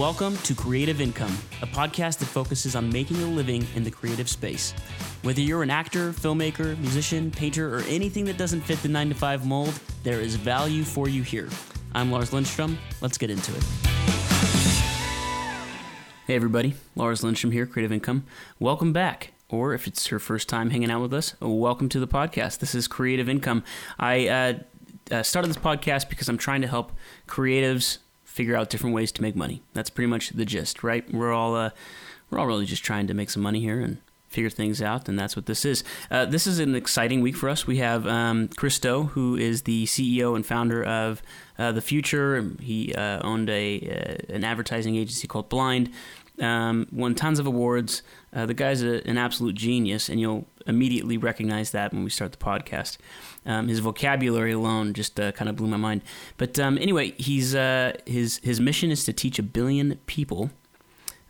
Welcome to Creative Income, a podcast that focuses on making a living in the creative space. Whether you're an actor, filmmaker, musician, painter, or anything that doesn't fit the 9 to 5 mold, there is value for you here. I'm Lars Lindstrom. Let's get into it. Hey, everybody. Lars Lindstrom here, Creative Income. Welcome back. Or if it's your first time hanging out with us, welcome to the podcast. This is Creative Income. I uh, uh, started this podcast because I'm trying to help creatives figure out different ways to make money. That's pretty much the gist, right? We're all uh, we're all really just trying to make some money here and figure things out, and that's what this is. Uh, this is an exciting week for us. We have um, Chris Do, who is the CEO and founder of uh, The Futur. He uh, owned a uh, an advertising agency called Blind. Um, won tons of awards. Uh, the guy's a, an absolute genius, and you'll immediately recognize that when we start the podcast. Um, his vocabulary alone just uh, kind of blew my mind. But um, anyway, he's uh, his his mission is to teach a billion people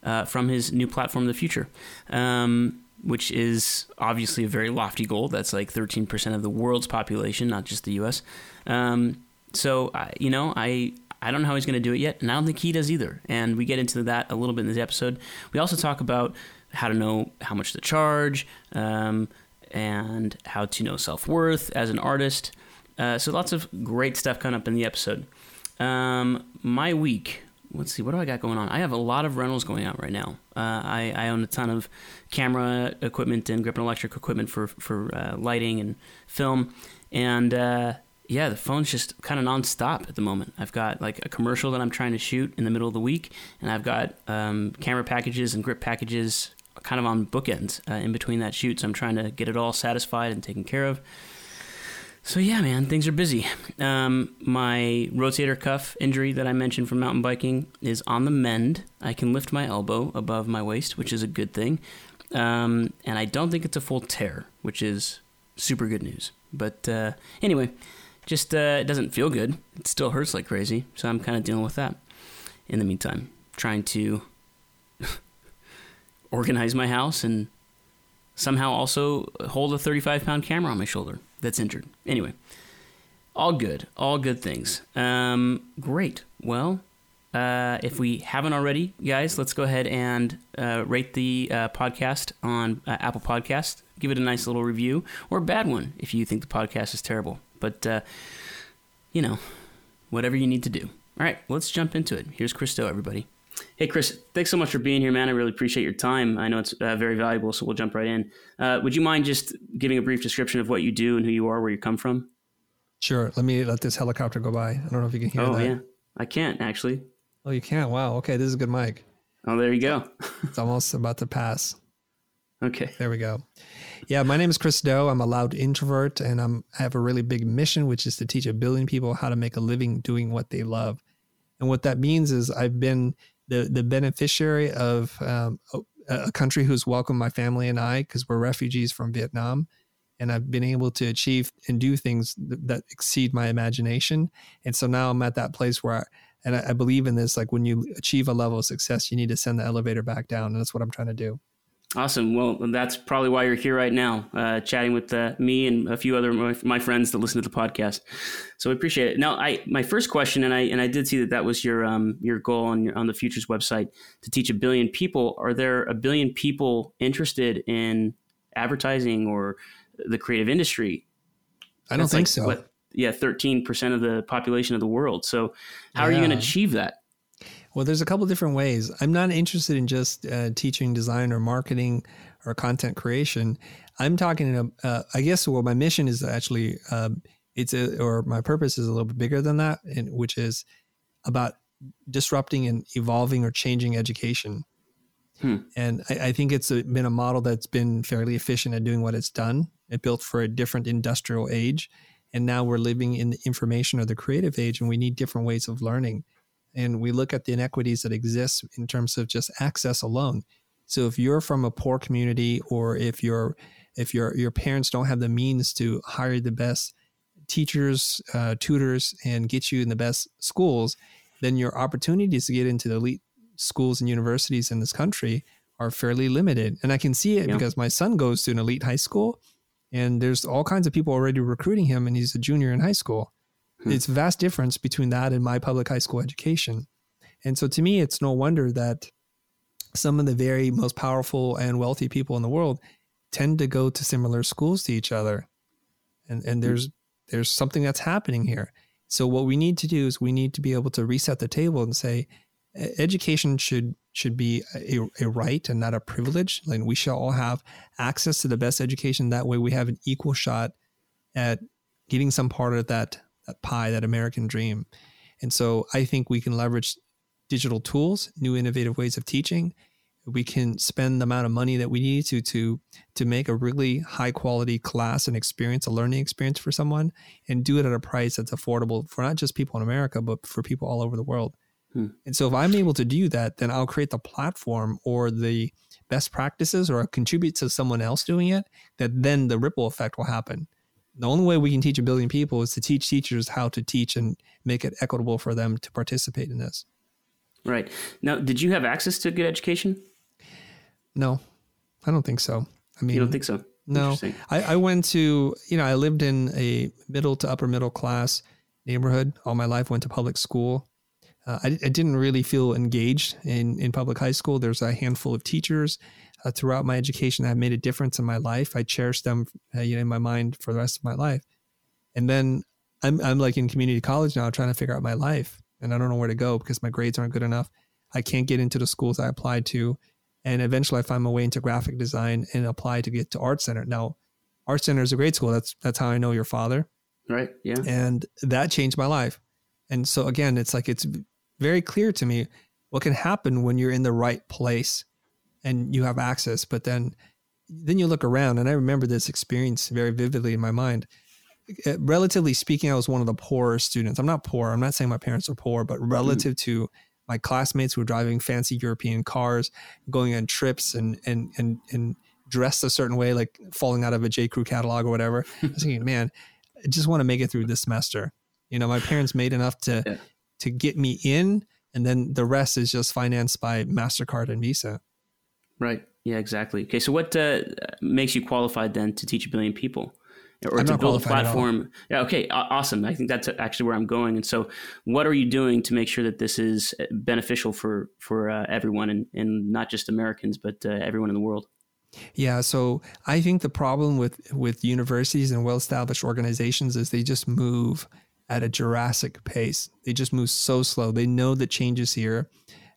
uh, from his new platform, The Futur. um, which is obviously a very lofty goal. That's like 13% of the world's population, not just the U.S. Um, so you know, I I don't know how he's going to do it yet, and I don't think he does either. And we get into that a little bit in this episode. We also talk about how to know how much to charge, um, and how to know self worth as an artist. Uh, so lots of great stuff coming up in the episode. Um, my week. Let's see, what do I got going on? I have a lot of rentals going out right now. Uh, I, I, own a ton of camera equipment and grip and electric equipment for for uh, lighting and film, and uh, yeah, the phone's just kind of nonstop at the moment. I've got like a commercial that I'm trying to shoot in the middle of the week, and I've got um, camera packages and grip packages kind of on bookends uh, in between that shoot. So I'm trying to get it all satisfied and taken care of. So yeah, man, things are busy. Um, my rotator cuff injury that I mentioned from mountain biking is on the mend. I can lift my elbow above my waist, which is a good thing. Um, and I don't think it's a full tear, which is super good news. But uh, anyway, just uh, it doesn't feel good. It still hurts like crazy. So I'm kind of dealing with that. In the meantime, trying to organize my house and somehow also hold a 35 pound camera on my shoulder that's injured. Anyway, all good, all good things. Um, great. Well, uh, if we haven't already, guys, let's go ahead and uh, rate the uh, podcast on uh, Apple Podcast. Give it a nice little review or a bad one if you think the podcast is terrible. But, uh, you know, whatever you need to do. All right, let's jump into it. Here's Chris Do, everybody. Hey, Chris, thanks so much for being here, man. I really appreciate your time. I know it's uh, very valuable, so we'll jump right in. Uh, would you mind just giving a brief description of what you do and who you are, where you come from? Sure. Let me let this helicopter go by. I don't know if you can hear oh, that. yeah. I can't, actually. Oh, you can't? Wow. Okay, this is a good mic. Oh, there you go. it's almost about to pass. Okay. There we go. Yeah, my name is Chris Do. I'm a loud introvert, and I'm, I have a really big mission, which is to teach a billion people how to make a living doing what they love. And what that means is I've been the the beneficiary of um, a, a, country who's welcomed my family and I because we're refugees from Vietnam, and I've been able to achieve and do things that, that exceed my imagination. And so now I'm at that place where. I, and I, I believe in this. Like when you achieve a level of success, you need to send the elevator back down, and that's what I'm trying to do. Awesome. Well, that's probably why you're here right now, uh, chatting with uh, me and a few other my, my, friends that listen to the podcast. So I appreciate it. Now, I my first question, and I and I did see that that was your um, your goal on your, on the Futur's website to teach a billion people. Are there a billion people interested in advertising or the creative industry? I don't that's think like, so. What, yeah, thirteen percent of the population of the world. So how yeah. are you going to achieve that? Well, there's a couple different ways. I'm not interested in just uh, teaching design or marketing or content creation. I'm talking, uh, I guess, well, my mission is actually, um, it's a, or my purpose is a little bit bigger than that, and, which is about disrupting and evolving or changing education. Hmm. And I, I, think it's a, been a model that's been fairly efficient at doing what it's done. It built for a different industrial age. And now we're living in the information or the creative age, and we need different ways of learning and we look at the inequities that exist in terms of just access alone. So if you're from a poor community or if your if your your parents don't have the means to hire the best teachers, uh, tutors, and get you in the best schools, then your opportunities to get into the elite schools and universities in this country are fairly limited. And I can see it yeah. because my son goes to an elite high school, and there's all kinds of people already recruiting him, and he's a junior in high school. Hmm. It's a vast difference between that and my public high school education. And so to me, it's no wonder that some of the very most powerful and wealthy people in the world tend to go to similar schools to each other. And and there's there's something that's happening here. So what we need to do is we need to be able to reset the table and say education should should be a, a right and not a privilege. Like we shall all have access to the best education. That way we have an equal shot at getting some part of that pie, that American dream. And so I think we can leverage digital tools, new innovative ways of teaching. We can spend the amount of money that we need to to to make a really high quality class and experience, a learning experience for someone, and do it at a price that's affordable for not just people in America, but for people all over the world. Hmm. And so if I'm able to do that, then I'll create the platform or the best practices or I'll contribute to someone else doing it, that then the ripple effect will happen. The only way we can teach a billion people is to teach teachers how to teach and make it equitable for them to participate in this. Right. Now, did you have access to good education? No, I don't think so. I mean, you don't think so? No, I, I went to, you know, I lived in a middle to upper middle class neighborhood all my life, went to public school. Uh, I, I, didn't really feel engaged in, in public high school. There's a handful of teachers uh, throughout my education that have made a difference in my life. I cherish them uh, you know, in my mind for the rest of my life. And then I'm, I'm like in community college now trying to figure out my life and I don't know where to go because my grades aren't good enough. I can't get into the schools I applied to. And eventually I find my way into graphic design and apply to get to Art Center. Now, Art Center is a great school. That's that's how I know your father. Right. Yeah. And that changed my life. And so again, it's like it's very clear to me what can happen when you're in the right place and you have access, but then then you look around and I remember this experience very vividly in my mind. Uh, relatively speaking, I was one of the poorer students. I'm not poor. I'm not saying my parents are poor, but mm-hmm. relative to my classmates who were driving fancy European cars, going on trips and and and and dressed a certain way, like falling out of a J. Crew catalog or whatever. I was thinking, man, I just want to make it through this semester. You know, my parents made enough to yeah. to get me in, and then the rest is just financed by Mastercard and Visa. Right. Yeah. Exactly. Okay. So, what uh, makes you qualified then to teach a billion people? or I'm to build a platform. Yeah, okay, awesome. I think that's actually where I'm going. And so, what are you doing to make sure that this is uh, beneficial for for uh, everyone, and, and not just Americans, but uh, everyone in the world? Yeah, so I think the problem with with universities and well established organizations is they just move at a Jurassic pace. They just move so slow. They know the changes here.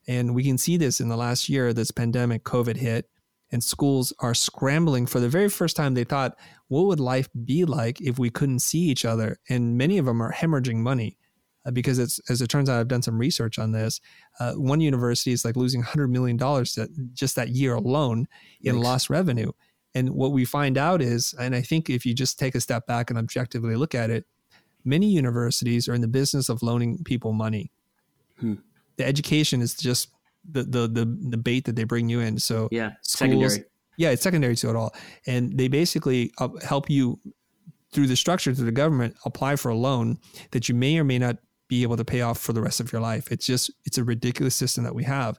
And we can see this in the last year, this pandemic, COVID hit and schools are scrambling for the very first time they thought what would life be like if we couldn't see each other and many of them are hemorrhaging money uh, because it's as it turns out i've done some research on this uh, one university is like losing 100 million dollars just that year alone in Thanks. lost revenue and what we find out is and i think if you just take a step back and objectively look at it many universities are in the business of loaning people money hmm. The education is just the the the, the bait that they bring you in. So yeah, schools, secondary. Yeah, it's secondary to it all, and they basically uh, help you through the structure to the government apply for a loan that you may or may not be able to pay off for the rest of your life. It's just it's a ridiculous system that we have.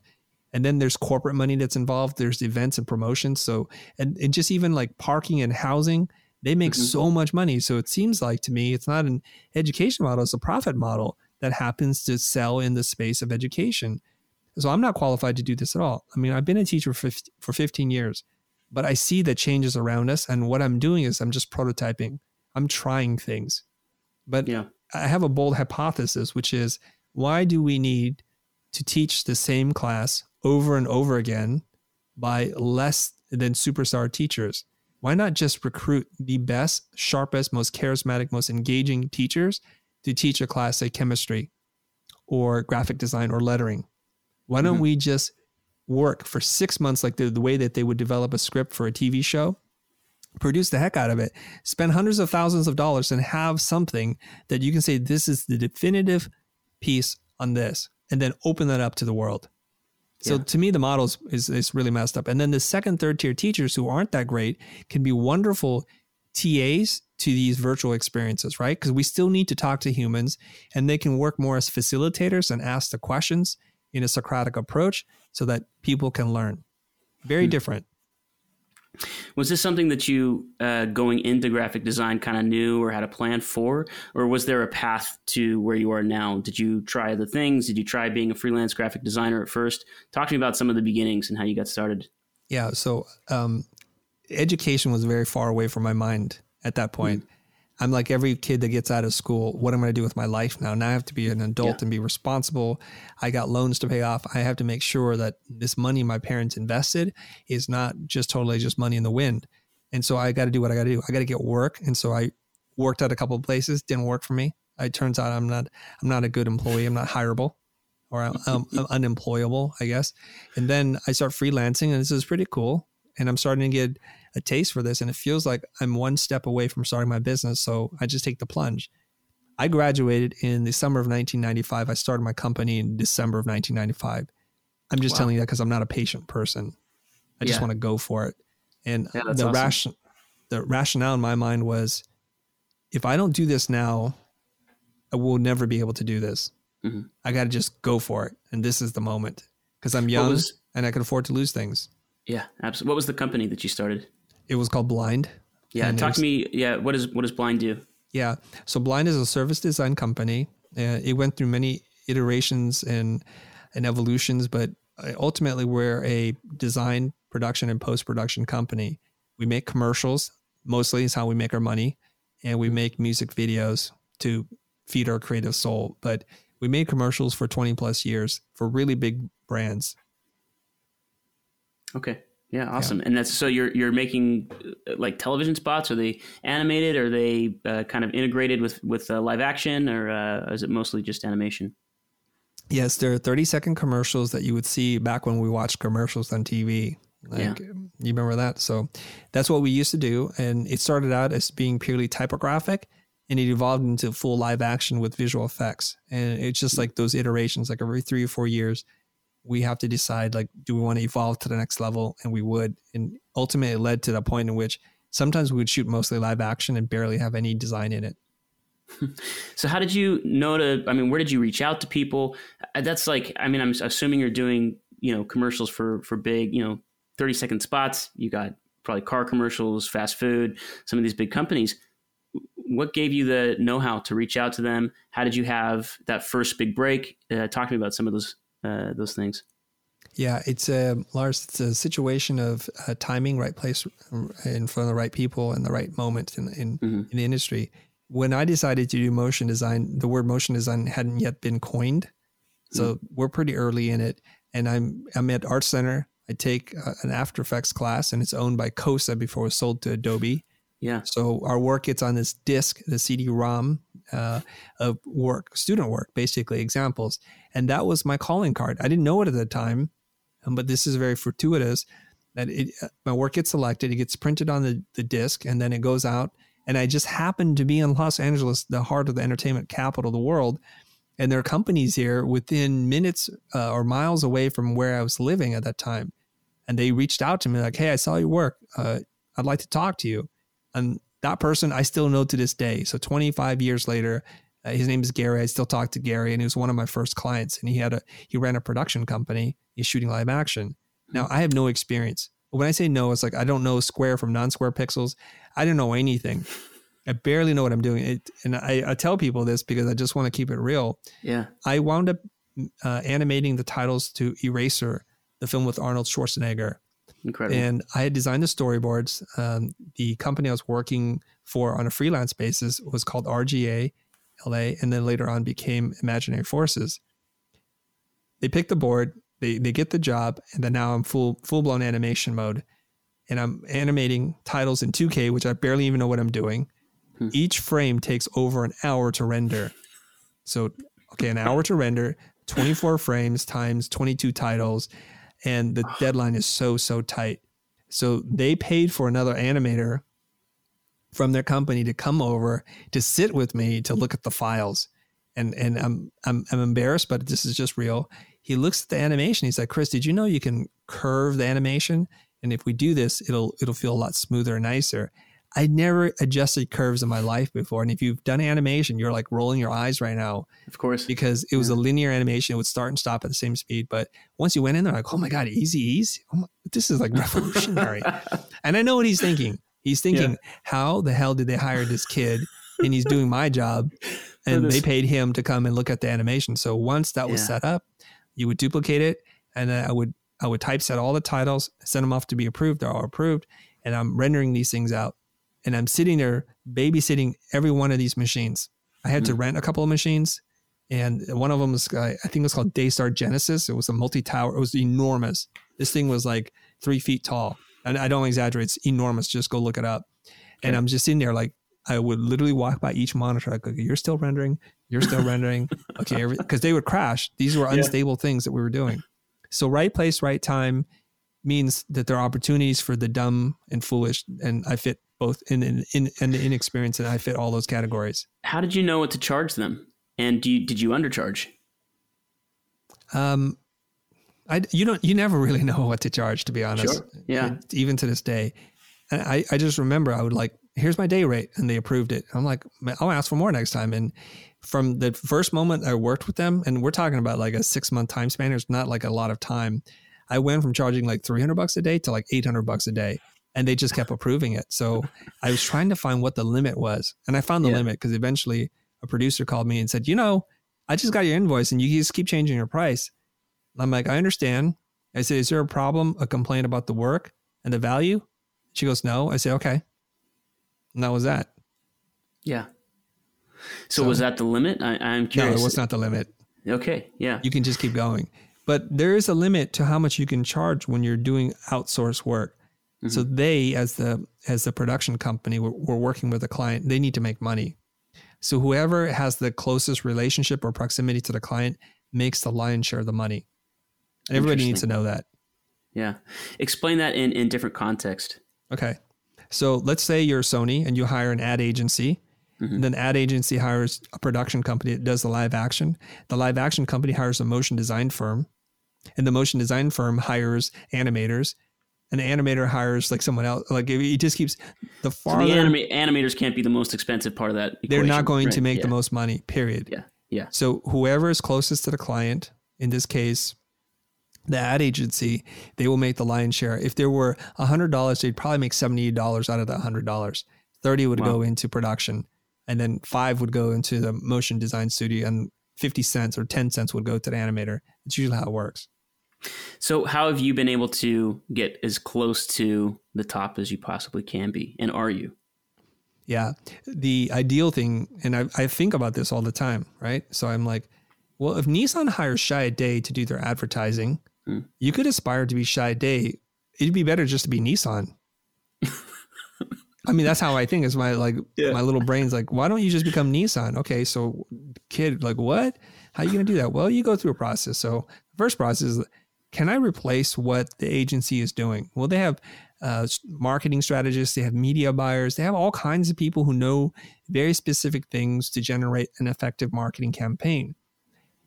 And then there's corporate money that's involved. There's events and promotions. So and, and just even like parking and housing, they make mm-hmm. so much money. So it seems like to me, it's not an education model, it's a profit model that happens to sell in the space of education. So I'm not qualified to do this at all. I mean, I've been a teacher for 50, for 15 years, but I see the changes around us, and what I'm doing is I'm just prototyping. I'm trying things, but yeah. I have a bold hypothesis, which is why do we need to teach the same class over and over again by less than superstar teachers? Why not just recruit the best, sharpest, most charismatic, most engaging teachers to teach a class say chemistry or graphic design or lettering? Why don't mm-hmm. we just work for six months like the, the way that they would develop a script for a TV show? Produce the heck out of it, spend hundreds of thousands of dollars, and have something that you can say, this is the definitive piece on this, and then open that up to the world. So yeah. to me, the model is, is, is really messed up. And then the second, third tier teachers who aren't that great can be wonderful TAs to these virtual experiences, right? Because we still need to talk to humans and they can work more as facilitators and ask the questions in a Socratic approach so that people can learn. Very hmm. different. Was this something that you, uh, going into graphic design, kind of knew or had a plan for, or was there a path to where you are now? Did you try the things? Did you try being a freelance graphic designer at first? Talk to me about some of the beginnings and how you got started. Yeah, so um, education was very far away from my mind at that point. Mm-hmm. I'm like every kid that gets out of school. What am I going to do with my life now? Now I have to be an adult yeah. and be responsible. I got loans to pay off. I have to make sure that this money my parents invested is not just totally just money in the wind. And so I got to do what I got to do. I got to get work. And so I worked at a couple of places. Didn't work for me. It turns out I'm not. I'm not a good employee. I'm not hireable, or I'm, I'm, I'm unemployable, I guess. And then I start freelancing, and this is pretty cool. And I'm starting to get a taste for this and it feels like I'm one step away from starting my business. So I just take the plunge. I graduated in the summer of 1995. I started my company in December of 1995. I'm just wow. telling you that because I'm not a patient person. I just want to go for it. And yeah, the awesome. ration, the rationale in my mind was, if I don't do this now, I will never be able to do this. Mm-hmm. I got to just go for it, and this is the moment because I'm young was, and I can afford to lose things. Yeah, absolutely. What was the company that you started? It was called Blind. Yeah, talk was, to me. Yeah, what does what does Blind do? Yeah, so Blind is a service design company. Uh, it went through many iterations and and evolutions, but ultimately we're a design, production, and post production company. We make commercials. Mostly is how we make our money, and we make music videos to feed our creative soul. But we made commercials for 20 plus years for really big brands. Okay. Yeah, awesome. Yeah. And that's so you're you're making uh, like television spots. Are they animated? Are they uh, kind of integrated with with uh, live action, or uh, is it mostly just animation? Yes, there are 30 second commercials that you would see back when we watched commercials on TV. Like, yeah. You remember that? So that's what we used to do. And it started out as being purely typographic and it evolved into full live action with visual effects. And it's just like those iterations, like every three or four years, we have to decide like do we want to evolve to the next level? And we would. And ultimately it led to the point in which sometimes we would shoot mostly live action and barely have any design in it. So how did you know to i mean where did you reach out to people? Uh, that's like i mean i'm assuming you're doing you know commercials for for big you know 30 second spots. You got probably car commercials fast food some of these big companies. What gave you the know-how to reach out to them? How did you have that first big break? Uh, talk to me about some of those uh, those things. Yeah, it's a Lars. It's a situation of uh, timing, right place, in front of the right people, and the right moment in in, mm-hmm. in, the industry. When I decided to do motion design, the word motion design hadn't yet been coined, so mm-hmm. we're pretty early in it. And I'm I'm at Art Center. I take uh, an After Effects class, and it's owned by CoSA before it was sold to Adobe. Yeah. So our work gets on this disk, the CD-ROM uh, of work, student work, basically examples, and that was my calling card. I didn't know it at the time, um, but this is very fortuitous that it, uh, my work gets selected, it gets printed on the, the disc, and then it goes out. And I just happened to be in Los Angeles, the heart of the entertainment capital of the world. And there are companies here within minutes uh, or miles away from where I was living at that time. And they reached out to me like, hey, I saw your work. Uh, I'd like to talk to you. And that person I still know to this day. So 25 years later, uh, his name is Gary. I still talk to Gary, and he was one of my first clients. And he had a he ran a production company. He's shooting live action. Now I have no experience. When I say no, it's like I don't know square from non-square pixels. I don't know anything. I barely know what I'm doing. It, and I, I, tell people this because I just want to keep it real. Yeah. I wound up uh, animating the titles to Eraser, the film with Arnold Schwarzenegger. Incredible. And I had designed the storyboards. Um, the company I was working for on a freelance basis was called RGA LA, and then later on became Imaginary Forces. They pick the board, they they get the job, and then now I'm full full blown animation mode, and I'm animating titles in 2K, which I barely even know what I'm doing. Hmm. Each frame takes over an hour to render. So okay, an hour to render, 24 frames times 22 titles, and the deadline is so so tight. So they paid for another animator from their company to come over to sit with me to look at the files. And and I'm I'm I'm embarrassed, but this is just real. He looks at the animation. He's like, Chris, did you know you can curve the animation? And if we do this, it'll it'll feel a lot smoother and nicer. I never adjusted curves in my life before. And if you've done animation, you're like rolling your eyes right now. Of course. Because it was yeah. a linear animation. It would start and stop at the same speed. But once you went in there, like, oh my God, easy, easy. Oh my, this is like revolutionary. and I know what he's thinking. He's thinking, yeah. how the hell did they hire this kid? And he's doing my job. And they paid him to come and look at the animation. So once that was yeah. set up, you would duplicate it. And then I would I would typeset all the titles, send them off to be approved. They're all approved. And I'm rendering these things out. And I'm sitting there babysitting every one of these machines. I had mm-hmm. to hmm. rent a couple of machines. And one of them was, I think it was called Daystar Genesis. It was a multi tower. It was enormous. This thing was like three feet tall. And I don't exaggerate. It's enormous. Just go look it up. Okay. And I'm just sitting there like, I would literally walk by each monitor. I go, you're still rendering. You're still rendering. Okay. Because they would crash. These were unstable yeah. things that we were doing. So right place, right time means that there are opportunities for the dumb and foolish, and I fit both in in, in and the inexperienced, and I fit all those categories. How did you know what to charge them? And do you, did you undercharge? Um, I you don't you never really know what to charge to be honest. Sure. Yeah. Even to this day, and I I just remember I would like here's my day rate, and they approved it. I'm like I'll ask for more next time, and from the first moment I worked with them, and we're talking about like a six month time span. It's not like a lot of time. I went from charging like 300 bucks a day to like 800 bucks a day, and they just kept approving it. So I was trying to find what the limit was, and I found the yeah. limit because eventually a producer called me and said, "You know, I just got your invoice, and you just keep changing your price." I'm like, "I understand." I said, "Is there a problem? A complaint about the work and the value?" She goes, "No." I say, "Okay," and that was that. Yeah. So, so was that the limit? I, am curious. No, it was not the limit. Okay, yeah. You can just keep going. But there is a limit to how much you can charge when you're doing outsource work. Mm-hmm. So they, as the as the production company, we're, we're working with a client. They need to make money. So whoever has the closest relationship or proximity to the client makes the lion's share of the money. Everybody needs to know that. Yeah. Explain that in, in different context. Okay. So let's say you're Sony and you hire an ad agency Mm-hmm. Then ad agency hires a production company that does the live action. The live action company hires a motion design firm, and the motion design firm hires animators. The animator hires like someone else. Like it just keeps the farther. So the anima- animators can't be the most expensive part of that. Equation, they're not going right? to make yeah. the most money. Period. Yeah. Yeah. So whoever is closest to the client, in this case, the ad agency, they will make the lion's share. If there were hundred dollars, they'd probably make seventy dollars out of the hundred dollars. Thirty would wow. go into production and then five would go into the motion design studio and 50 cents or 10 cents would go to the animator. It's usually how it works. So, how have you been able to get as close to the top as you possibly can be? And are you? Yeah. The ideal thing, and I, I think about this all the time, right? So, I'm like, well, if Nissan hires Chiat/Day to do their advertising, hmm. you could aspire to be Chiat/Day. It'd be better just to be Nissan. I mean, that's how I think. Is my like yeah. my little brain's like, why don't you just become Nissan? Okay, so kid, like, what? How are you gonna do that? Well, you go through a process. So first process is, can I replace what the agency is doing? Well, they have uh, marketing strategists, they have media buyers, they have all kinds of people who know very specific things to generate an effective marketing campaign.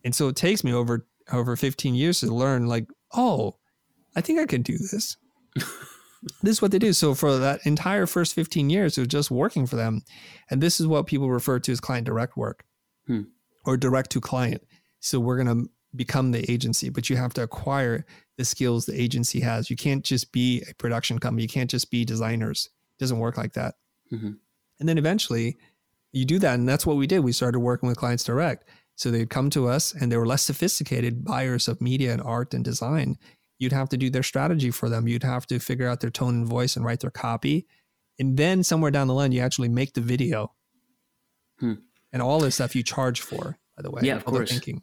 And so it takes me over over 15 years to learn, like, oh, I think I can do this. this is what they do. So for that entire first 15 years, it was just working for them. And this is what people refer to as client direct work hmm. or direct to client. So we're going to become the agency, but you have to acquire the skills the agency has. You can't just be a production company. You can't just be designers. It doesn't work like that. Mm-hmm. And then eventually you do that. And that's what we did. We started working with clients direct. So they'd come to us and they were less sophisticated buyers of media and art and design you'd have to do their strategy for them. You'd have to figure out their tone and voice and write their copy. And then somewhere down the line, you actually make the video. Hmm. And all this stuff you charge for, by the way. Yeah, of course. Thinking.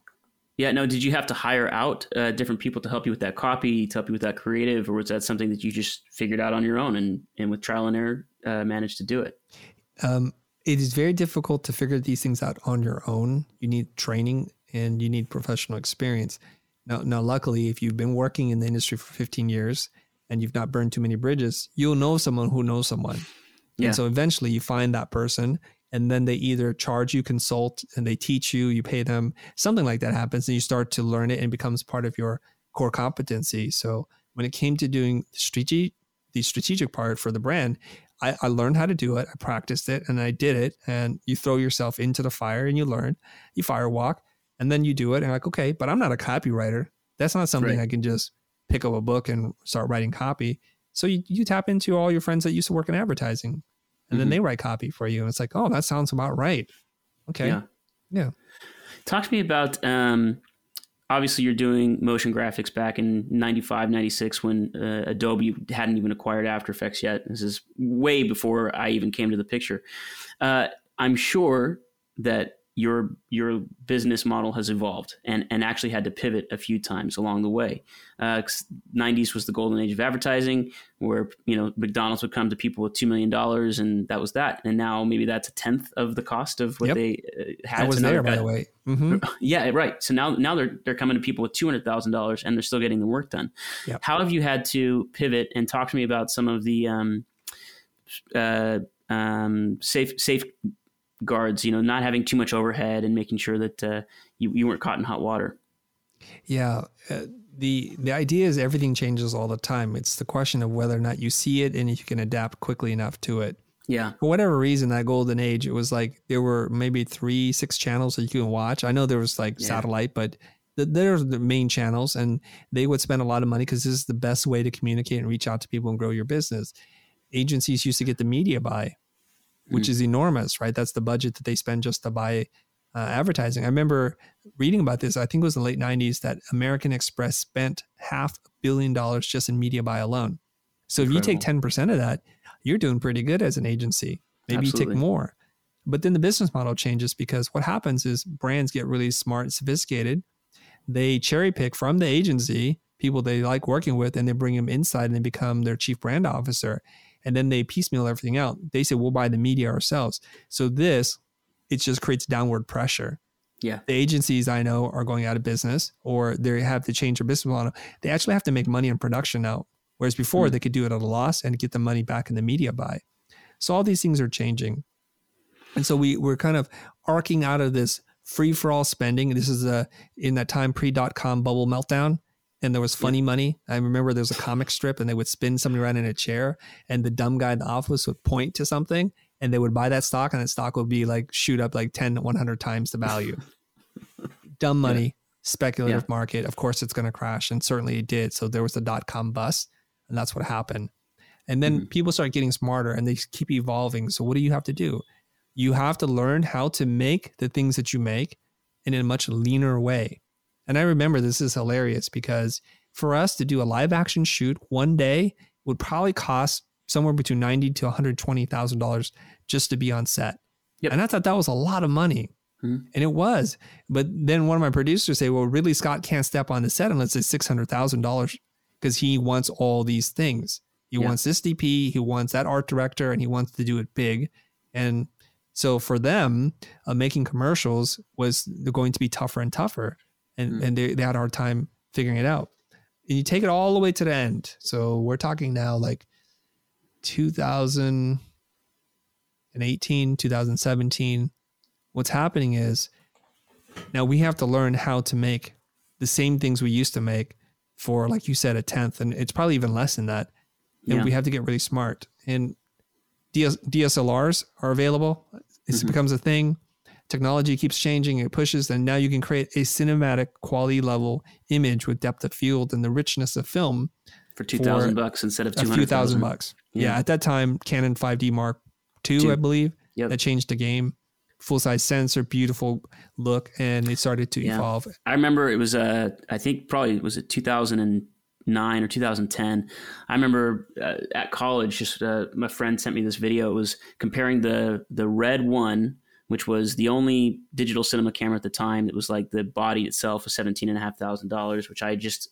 Yeah, no, did you have to hire out uh, different people to help you with that copy, to help you with that creative, or was that something that you just figured out on your own and, and with trial and error uh, managed to do it? Um, it is very difficult to figure these things out on your own. You need training and you need professional experience. Now, now, luckily, if you've been working in the industry for 15 years and you've not burned too many bridges, you'll know someone who knows someone. Yeah. And so eventually you find that person and then they either charge you consult and they teach you, you pay them, something like that happens and you start to learn it and becomes part of your core competency. So when it came to doing strategic, the strategic part for the brand, I, I learned how to do it. I practiced it and I did it. And you throw yourself into the fire and you learn. You firewalk and then you do it. And like, okay, but I'm not a copywriter. That's not something right. I can just pick up a book and start writing copy. So you, you tap into all your friends that used to work in advertising and mm-hmm. then they write copy for you. And it's like, oh, that sounds about right. Okay. Yeah. yeah. Talk to me about um, obviously you're doing motion graphics back in 95 96 when uh, adobe hadn't even acquired after effects yet this is way before i even came to the picture uh, i'm sure that your your business model has evolved and, and actually had to pivot a few times along the way. Uh, 90s was the golden age of advertising, where you know McDonald's would come to people with two million dollars, and that was that. And now maybe that's a tenth of the cost of what yep. they uh, had. That was there, by the way. Mm-hmm. Yeah, right. So now now they're they're coming to people with two hundred thousand dollars, and they're still getting the work done. Yep. How have you had to pivot and talk to me about some of the um, uh, um, safe safe guards, you know, not having too much overhead and making sure that uh, you, you weren't caught in hot water. Yeah. Uh, the the idea is everything changes all the time. It's the question of whether or not you see it and if you can adapt quickly enough to it. Yeah. For whatever reason, that golden age, it was like there were maybe three, six channels that you can watch. I know there was like yeah. satellite, but there's the main channels, and they would spend a lot of money because this is the best way to communicate and reach out to people and grow your business. Agencies used to get the media buy which mm-hmm. is enormous, right? That's the budget that they spend just to buy uh, advertising. I remember reading about this. I think it was in the late '90s that American Express spent half a billion dollars just in media buy alone. So Incredible. if you take ten percent of that, you're doing pretty good as an agency. Maybe Absolutely. you take more. But then the business model changes because what happens is brands get really smart and sophisticated. They cherry pick from the agency people they like working with and they bring them inside and they become their chief brand officer and then they piecemeal everything out. They say we'll buy the media ourselves. So this, it just creates downward pressure. Yeah. The agencies I know are going out of business or they have to change their business model. They actually have to make money in production now. Whereas before mm-hmm. they could do it at a loss and get the money back in the media buy. So all these things are changing. And so we, we're kind of arcing out of this free for all spending. This is a, in that time pre dot com bubble meltdown and there was funny yeah. money. I remember there was a comic strip and they would spin somebody around in a chair and the dumb guy in the office would point to something and they would buy that stock and that stock would be like shoot up like 10, 100 times the value. dumb money, yeah. speculative yeah. market. Of course it's going to crash. And certainly it did. So there was the dot com bust and that's what happened. And then mm-hmm. people start getting smarter and they keep evolving. So what do you have to do? You have to learn how to make the things that you make in a much leaner way and I remember this is hilarious because for us to do a live action shoot one day would probably cost somewhere between ninety to one hundred twenty thousand dollars just to be on set. Yep. And I thought that was a lot of money. Mm-hmm. And it was. But then one of my producers say, well, Ridley Scott can't step on the set unless it's six hundred thousand dollars because he wants all these things. He yeah. wants this DP, he wants that art director, and he wants to do it big. And so for them, uh, making commercials was going to be tougher and tougher and, mm. and they, they had a hard time figuring it out. And you take it all the way to the end. So we're talking now like 2018, 2017. What's happening is now we have to learn how to make the same things we used to make for, like you said, a tenth. And it's probably even less than that. And yeah. we have to get really smart. And DS, DSLRs are available. It mm-hmm. becomes a thing technology keeps changing, it pushes, and now you can create a cinematic quality level image with depth of field and the richness of film for two thousand bucks instead of two hundred thousand bucks. Yeah. yeah. at that time, Canon 5D Mark II, I believe, yep. that changed the game. Full size sensor, beautiful look, and it started to yeah. evolve. I remember it was uh, I think probably was it two thousand and nine or 2010 i remember uh, at college just uh, my friend sent me this video it was comparing the the RED One which was the only digital cinema camera at the time that was like the body itself was seventeen and a half thousand dollars, which I just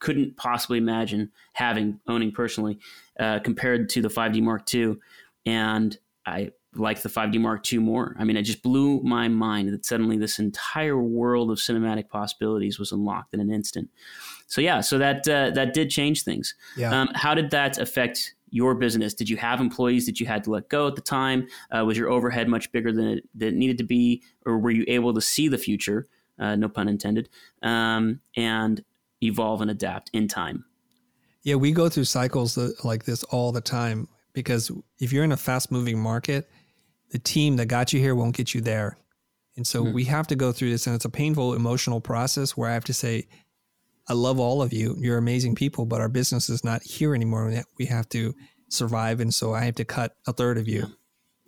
couldn't possibly imagine having owning personally, uh, compared to the 5D Mark II, and I liked the 5D Mark II more. I mean, it just blew my mind that suddenly this entire world of cinematic possibilities was unlocked in an instant. So yeah, so that uh, that did change things. Yeah. Um, how did that affect your business? Did you have employees that you had to let go at the time? Uh, was your overhead much bigger than it, than it needed to be, or were you able to see the future? Uh, no pun intended. Um, and evolve and adapt in time. Yeah, we go through cycles like this all the time. because if you're in a fast moving market, the team that got you here won't get you there. And so mm-hmm. we have to go through this, and it's a painful emotional process where I have to say, I love all of you. You're amazing people, but our business is not here anymore. We have to survive, and so I have to cut a third of you.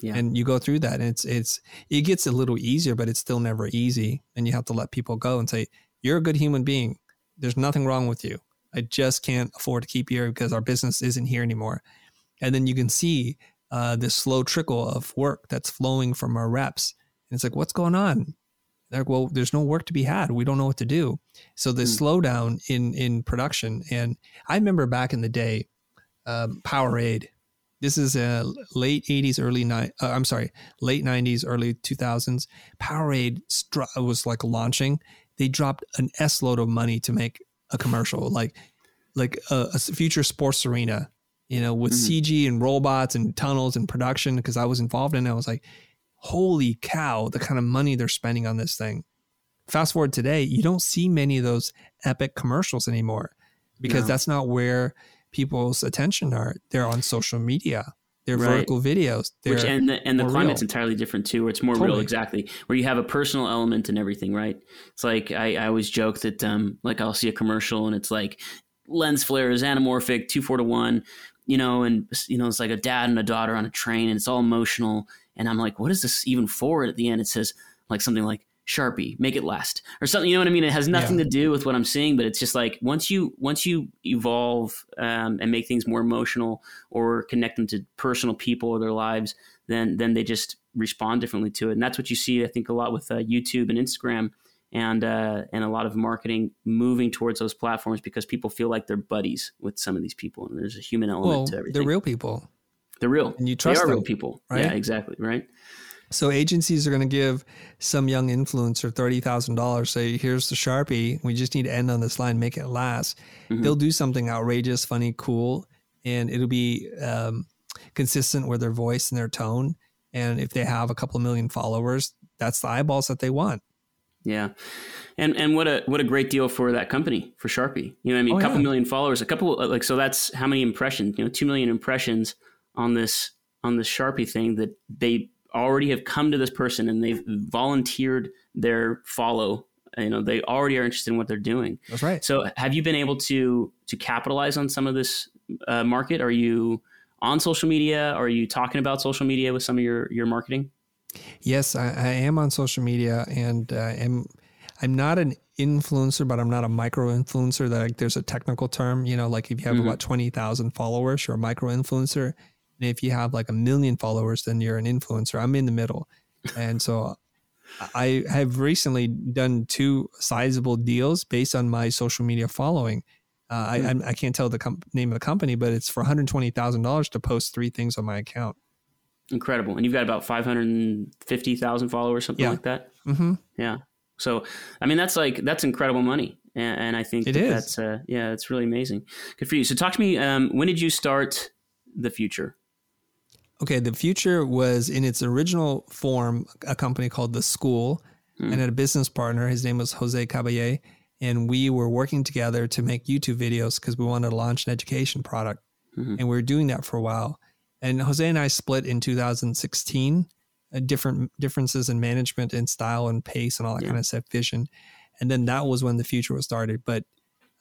Yeah. And you go through that, and it's it's it gets a little easier, but it's still never easy. And you have to let people go and say, "You're a good human being. There's nothing wrong with you. I just can't afford to keep you here because our business isn't here anymore." And then you can see uh, this slow trickle of work that's flowing from our reps. And it's like, what's going on? They're like, well, there's no work to be had. We don't know what to do. So the mm. slowdown in in production. And I remember back in the day, um, Powerade. This is a late '80s, early ni- uh, I'm sorry, late '90s, early 2000s. Powerade was like launching. They dropped an s load of money to make a commercial, like like a, a future sports arena you know, with mm-hmm. CG and robots and tunnels and production, because I was involved in it. I was like, holy cow, the kind of money they're spending on this thing. Fast forward today, you don't see many of those epic commercials anymore because no. that's not where people's attention are. They're on social media. They're right. vertical videos. They're Which and the and the climate's real. entirely different too, where it's more totally. real, exactly. Where you have a personal element and everything, right? It's like I, I always joke that um like I'll see a commercial and it's like lens flare is anamorphic, two four to one, you know, and you know, it's like a dad and a daughter on a train, and it's all emotional. And I'm like, what is this even for? At the end, it says like something like Sharpie, make it last, or something. You know what I mean? It has nothing yeah. to do with what I'm seeing, but it's just like once you once you evolve um, and make things more emotional or connect them to personal people or their lives, then then they just respond differently to it. And that's what you see, I think, a lot with uh, YouTube and Instagram and uh, and a lot of marketing moving towards those platforms because people feel like they're buddies with some of these people, and there's a human element well, to everything. They're real people. They're real, and you trust they are them, real people. Right? Yeah, exactly. Right. So agencies are going to give some young influencer thirty thousand dollars. Say, here's the sharpie. We just need to end on this line, make it last. Mm-hmm. They'll do something outrageous, funny, cool, and it'll be um, consistent with their voice and their tone. And if they have a couple million followers, that's the eyeballs that they want. Yeah. And and what a what a great deal for that company for Sharpie. You know, I mean, a oh, couple yeah. million followers, a couple like so that's how many impressions? You know, two million impressions on this on this Sharpie thing that they already have come to this person and they've volunteered their follow. You know, they already are interested in what they're doing. That's right. So, have you been able to to capitalize on some of this uh, market? Are you on social media? Are you talking about social media with some of your your marketing? Yes, I, I am on social media, and uh, am I'm not an influencer, but I'm not a micro influencer. That like, there's a technical term, you know, like if you have mm-hmm. about twenty thousand followers, you're a micro influencer, and if you have like a million followers, then you're an influencer. I'm in the middle, and so I have recently done two sizable deals based on my social media following. Uh, mm-hmm. I, I can't tell the com- name of the company, but it's for $120,000 to post three things on my account. Incredible. And you've got about 550,000 followers, something yeah. like that. Mm-hmm. Yeah. So, I mean, that's like, that's incredible money. And, and I think that that's, uh, yeah, it's really amazing. Good for you. So talk to me, um, when did you start the Futur? Okay. The Futur was in its original form, a company called The Skool mm. and had a business partner. His name was Jose Caballer. And we were working together to make YouTube videos because we wanted to launch an education product. Mm-hmm. And we were doing that for a while. And Jose and I split in 2016. Uh, different differences in management and style and pace and all that yeah. kind of stuff, vision. And then that was when the Futur was started. But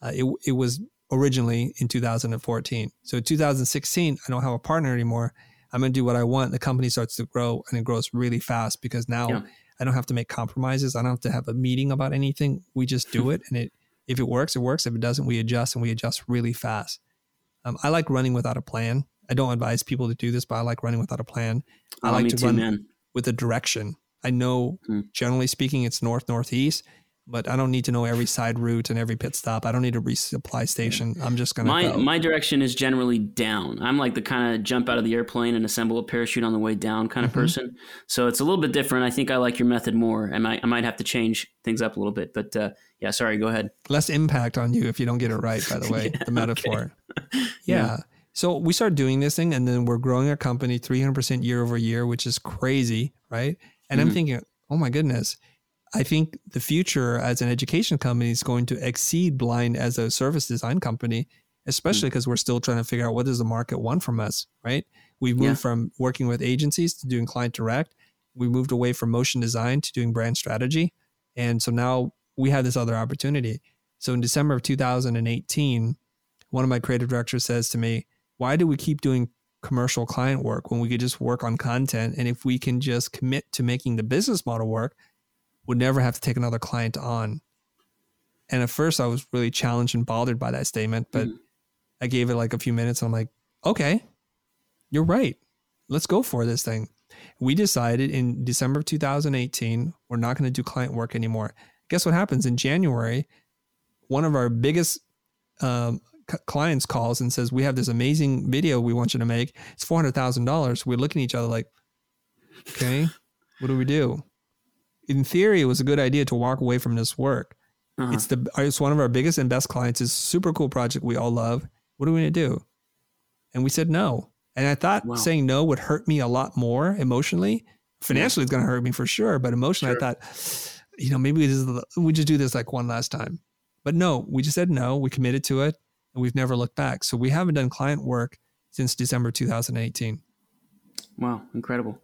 uh, it it was originally in 2014. So 2016, I don't have a partner anymore. I'm going to do what I want. The company starts to grow and it grows really fast because now yeah. I don't have to make compromises. I don't have to have a meeting about anything. We just do it. And it, if it works, it works. If it doesn't, we adjust and we adjust really fast. Um, I like running without a plan. I don't advise people to do this, but I like running without a plan. I oh, like to too, run man. with a direction. I know, hmm. generally speaking, it's north northeast, but I don't need to know every side route and every pit stop. I don't need a resupply station. I'm just gonna. My go. my direction is generally down. I'm like the kind of jump out of the airplane and assemble a parachute on the way down kind of mm-hmm. person. So it's a little bit different. I think I like your method more. I might I might have to change things up a little bit, but uh, yeah. Sorry, go ahead. Less impact on you if you don't get it right. By the way, yeah, the metaphor. Okay. yeah. yeah. So we start doing this thing and then we're growing our company 300% year over year, which is crazy, right? And mm-hmm. I'm thinking, oh my goodness, I think the Futur as an education company is going to exceed Blind as a service design company especially because mm. we're still trying to figure out what does the market want from us, right? We've moved yeah. from working with agencies to doing client direct. We moved away from motion design to doing brand strategy. And so now we have this other opportunity. So in December of 2018, one of my creative directors says to me, Why do we keep doing commercial client work when we could just work on content? And if we can just commit to making the business model work, would never have to take another client on. And at first, I was really challenged and bothered by that statement, but mm. I gave it like a few minutes. And I'm like, okay, you're right. Let's go for this thing. We decided in December of 2018, we're not going to do client work anymore. Guess what happens in January? One of our biggest um, c- clients calls and says, We have this amazing video we want you to make. It's $400,000. We're looking at each other like, Okay, what do we do? In theory, it was a good idea to walk away from this work. Uh-huh. It's the it's one of our biggest and best clients. It's a super cool project we all love. What are we going to do? And we said no. And I thought wow. saying no would hurt me a lot more emotionally. Financially, yeah. it's going to hurt me for sure. But emotionally, sure. I thought, you know, maybe we just, we just do this like one last time. But no, we just said no. We committed to it and we've never looked back. So we haven't done client work since December 2018. Wow, incredible.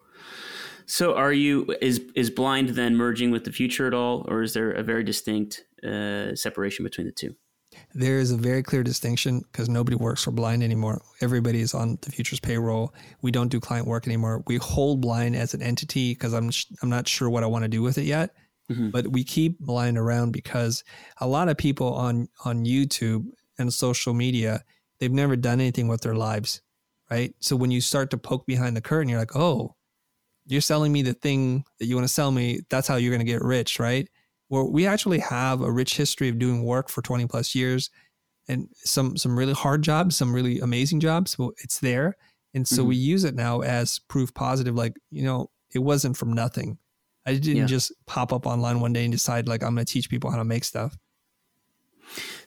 So are you is is blind then merging with the Futur at all or is there a very distinct uh, separation between the two? There is a very clear distinction because nobody works for Blind anymore. Everybody is on the Futur's payroll. We don't do client work anymore. We hold Blind as an entity because I'm I'm not sure what I want to do with it yet. Mm-hmm. But we keep Blind around because a lot of people on on YouTube and social media they've never done anything with their lives, right? So when you start to poke behind the curtain, you're like, oh, you're selling me the thing that you want to sell me. That's how you're going to get rich, right? Well, we actually have a rich history of doing work for 20 plus years and some some really hard jobs, some really amazing jobs. Well, it's there. And so mm-hmm. we use it now as proof positive, like, you know, it wasn't from nothing. I didn't yeah. just pop up online one day and decide like I'm gonna teach people how to make stuff.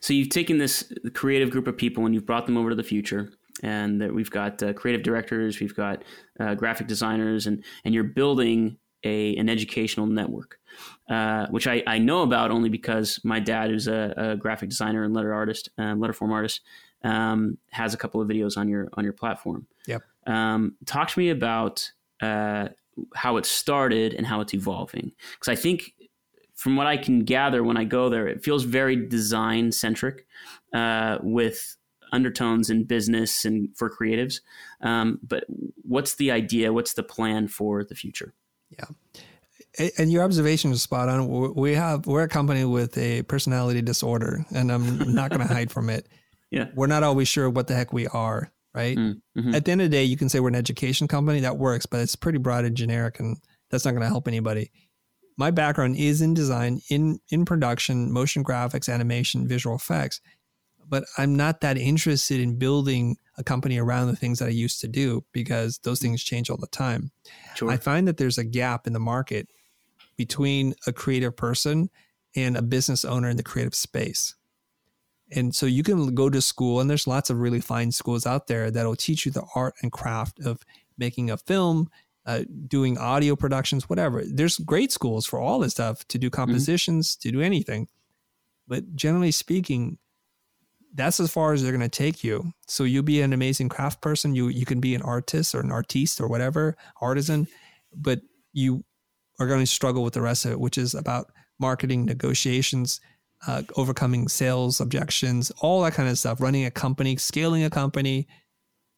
So you've taken this creative group of people and you've brought them over to the Futur and that we've got uh, creative directors, we've got uh, graphic designers, and and you're building a an educational network, uh, which I, I know about only because my dad, who's a, a graphic designer and letter artist, uh, letterform artist, um, has a couple of videos on your on your platform. Yep. Um, talk to me about uh, how it started and how it's evolving, because I think from what I can gather when I go there, it feels very design centric uh, with undertones in business and for creatives. Um, but what's the idea? What's the plan for the future? Yeah. And your observation is spot on. We have we're a company with a personality disorder, and I'm not going to hide from it. Yeah, we're not always sure what the heck we are. Right. Mm, mm-hmm. At the end of the day, you can say we're an education company. That works, but it's pretty broad and generic, and that's not going to help anybody. My background is in design, in in production, motion graphics, animation, visual effects, but I'm not that interested in building a company around the things that I used to do because those things change all the time. Sure. I find that there's a gap in the market between a creative person and a business owner in the creative space. And so you can go to school, and there's lots of really fine schools out there that'll teach you the art and craft of making a film, uh, doing audio productions, whatever. There's great schools for all this stuff to do mm-hmm. compositions, mm-hmm. to do anything. But generally speaking, that's as far as they're going to take you. So you'll be an amazing craft person. You you can be an artist or an artiste or whatever artisan, but you are going to struggle with the rest of it, which is about marketing, negotiations, uh, overcoming sales objections, all that kind of stuff. Running a company, scaling a company.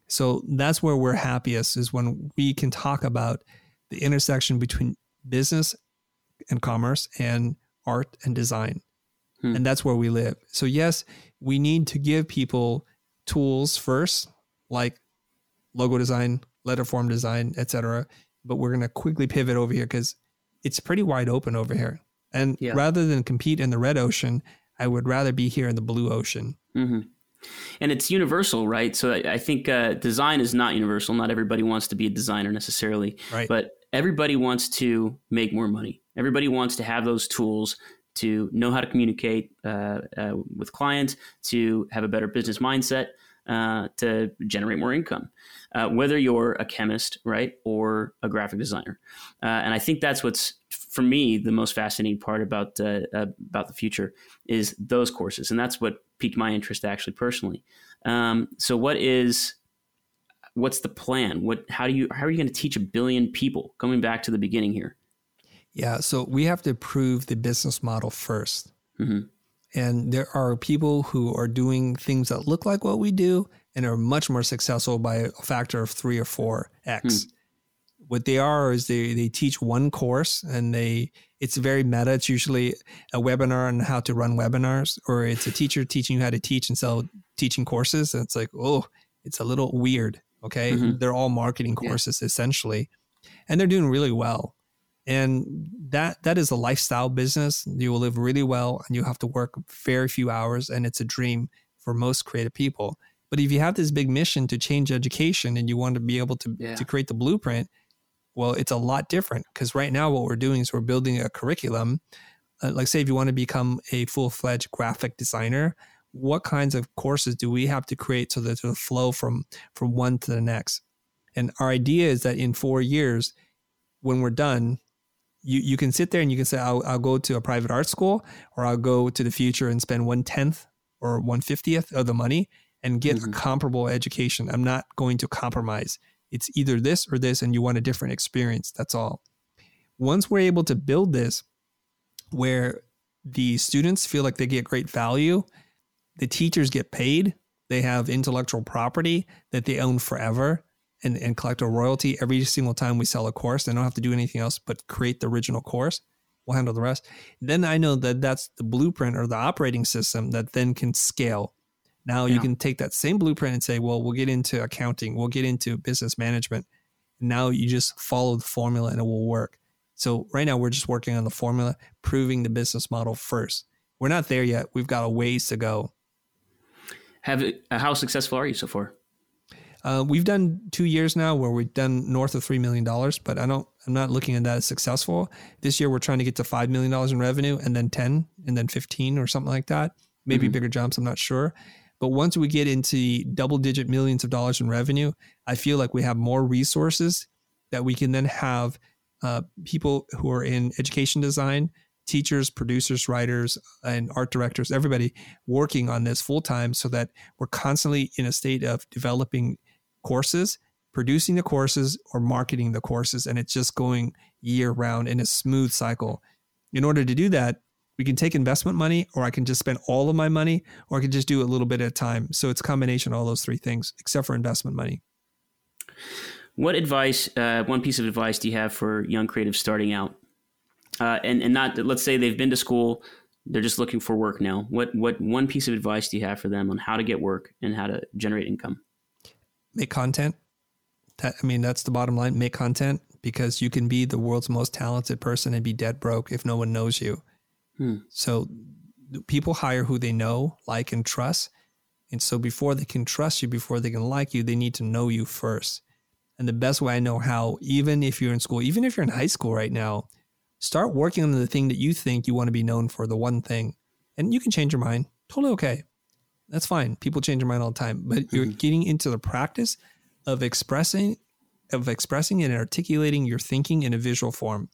So that's where we're happiest is when we can talk about the intersection between business and commerce and art and design. Hmm. And that's where we live. So yes, we need to give people tools first, like logo design, letter form design, etc. But we're going to quickly pivot over here because it's pretty wide open over here. And yeah. rather than compete in the red ocean, I would rather be here in the blue ocean. Mm-hmm. And it's universal, right? So I, I think uh, design is not universal. Not everybody wants to be a designer necessarily, right. but everybody wants to make more money. Everybody wants to have those tools to know how to communicate uh, uh, with clients, to have a better business mindset, uh, to generate more income. Uh, whether you're a chemist, right, or a graphic designer, uh, and I think that's what's for me the most fascinating part about uh, about the Futur is those courses, and that's what piqued my interest actually personally. Um, so what is what's the plan? What how do you how are you going to teach a billion people? Coming back to the beginning here. Yeah, so we have to prove the business model 1st hmm And there are people who are doing things that look like what we do and are much more successful by a factor of three or four X. What they are is they, they teach one course and they it's very meta. It's usually a webinar on how to run webinars, or it's a teacher teaching you how to teach and sell teaching courses. And it's like, oh, it's a little weird. Okay. Mhm. They're all marketing Yeah. courses essentially. And they're doing really well. And that that is a lifestyle business. You will live really well and you have to work very few hours and it's a dream for most creative people. But if you have this big mission to change education and you want to be able to, Yeah. to create the blueprint, well, it's a lot different because right now what we're doing is we're building a curriculum. Uh, like, say, if you want to become a full fledged graphic designer, what kinds of courses do we have to create so that it'll flow from from one to the next? And our idea is that in four years, when we're done, you, you can sit there and you can say, I'll, I'll go to a private art school or I'll go to the Futur and spend one tenth or one fiftieth of the money and get Mhm. a comparable education. I'm not going to compromise. It's either this or this, and you want a different experience. That's all. Once we're able to build this where the students feel like they get great value, the teachers get paid, they have intellectual property that they own forever and, and collect a royalty every single time we sell a course. They don't have to do anything else but create the original course. We'll handle the rest. Then I know that that's the blueprint or the operating system that then can scale. Now you can take that same blueprint and say, well, we'll get into accounting, we'll get into business management. Now you just follow the formula and it will work. So right now we're just working on the formula, proving the business model first. We're not there yet. We've got a ways to go. Have uh, how successful are you so far? Uh, we've done two years now where we've done north of three million dollars, but I don't. I'm not looking at that as successful. This year we're trying to get to five million dollars in revenue, and then ten, and then fifteen, or something like that. Maybe Mhm. bigger jumps. I'm not sure. But once we get into double-digit millions of dollars in revenue, I feel like we have more resources that we can then have uh, people who are in education design, teachers, producers, writers, and art directors, everybody working on this full time, so that we're constantly in a state of developing courses, producing the courses, or marketing the courses. And it's just going year round in a smooth cycle. In order to do that, we can take investment money, or I can just spend all of my money, or I can just do a little bit at a time. So it's a combination of all those three things, except for investment money. What advice, uh, one piece of advice do you have for young creatives starting out? Uh, and, and not, let's say they've been to school, they're just looking for work now. What, what one piece of advice do you have for them on how to get work and how to generate income? Make content. That, I mean, that's the bottom line. Make content because you can be the world's most talented person and be dead broke if no one knows you. Hmm. So people hire who they know, like, and trust. And so before they can trust you, before they can like you, they need to know you first. And the best way I know how, even if you're in school, even if you're in high school right now, start working on the thing that you think you want to be known for, the one thing. And you can change your mind. Totally okay. That's fine. People change their mind all the time. But you're Mhm. getting into the practice of expressing of expressing and articulating your thinking in a visual form.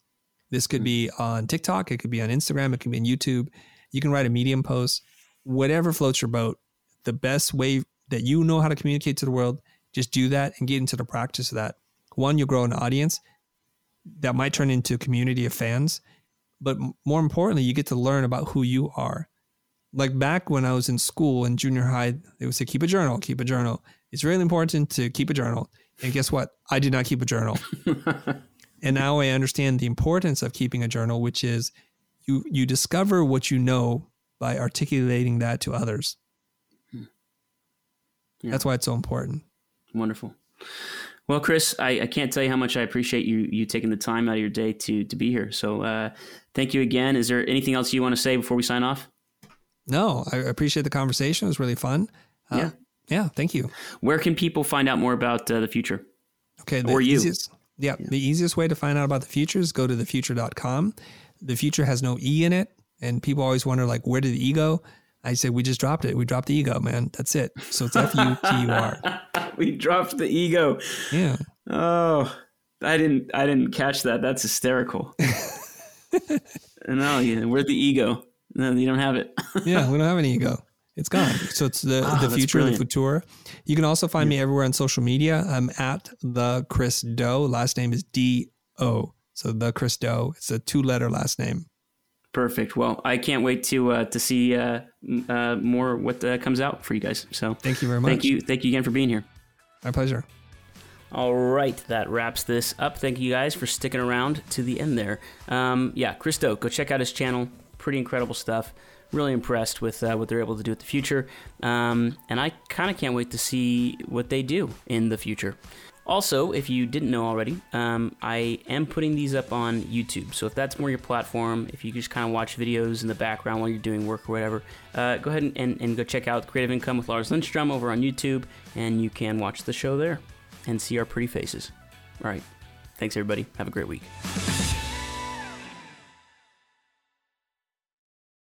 This could be on TikTok, it could be on Instagram, it could be on YouTube. You can write a medium post, whatever floats your boat. The best way that you know how to communicate to the world, just do that and get into the practice of that. One, you'll grow an audience that might turn into a community of fans, but more importantly, you get to learn about who you are. Like back when I was in school in junior high, they would say, keep a journal, keep a journal. It's really important to keep a journal. And guess what? I did not keep a journal. and now I understand the importance of keeping a journal, which is you you discover what you know by articulating that to others. Yeah. That's why it's so important. Wonderful. Well, Chris, I, I can't tell you how much I appreciate you you taking the time out of your day to to be here. So, uh, thank you again. Is there anything else you want to say before we sign off? No, I appreciate the conversation. It was really fun. Uh, Yeah. Yeah. Thank you. Where can people find out more about uh, the Futur? Okay. The Or you. Easiest, yeah, The easiest way to find out about the Futur is go to thefutur.com. The Futur has no E in it. And people always wonder, like, where did the E go? I say, we just dropped it. We dropped the ego, man. That's it. So it's F U T U R. we dropped the ego. Yeah. Oh, I didn't I didn't catch that. That's hysterical. no, yeah, we're the ego. No, you don't have it. Yeah. We don't have any ego. It's gone. So it's the Ah, the Futur, the Futur. You can also find me everywhere on social media. I'm at the Chris Do. Last name is D O. So the Chris Do. It's a two letter last name. Perfect. Well, I can't wait to uh, to see uh, uh, more what uh, comes out for you guys. So Thank you very much. thank you, thank you again for being here. My pleasure. All right, that wraps this up. Thank you guys for sticking around to the end there. Um, yeah, Chris Do, go check out his channel. Pretty incredible stuff. Really impressed with uh, what they're able to do in the future. Um, and I kind of can't wait to see what they do in the future. Also, if you didn't know already, um, I am putting these up on YouTube. So if that's more your platform, if you just kind of watch videos in the background while you're doing work or whatever, uh, go ahead and, and, and go check out Creative Income with Lars Lindstrom over on YouTube, and you can watch the show there and see our pretty faces. All right. Thanks, everybody. Have a great week.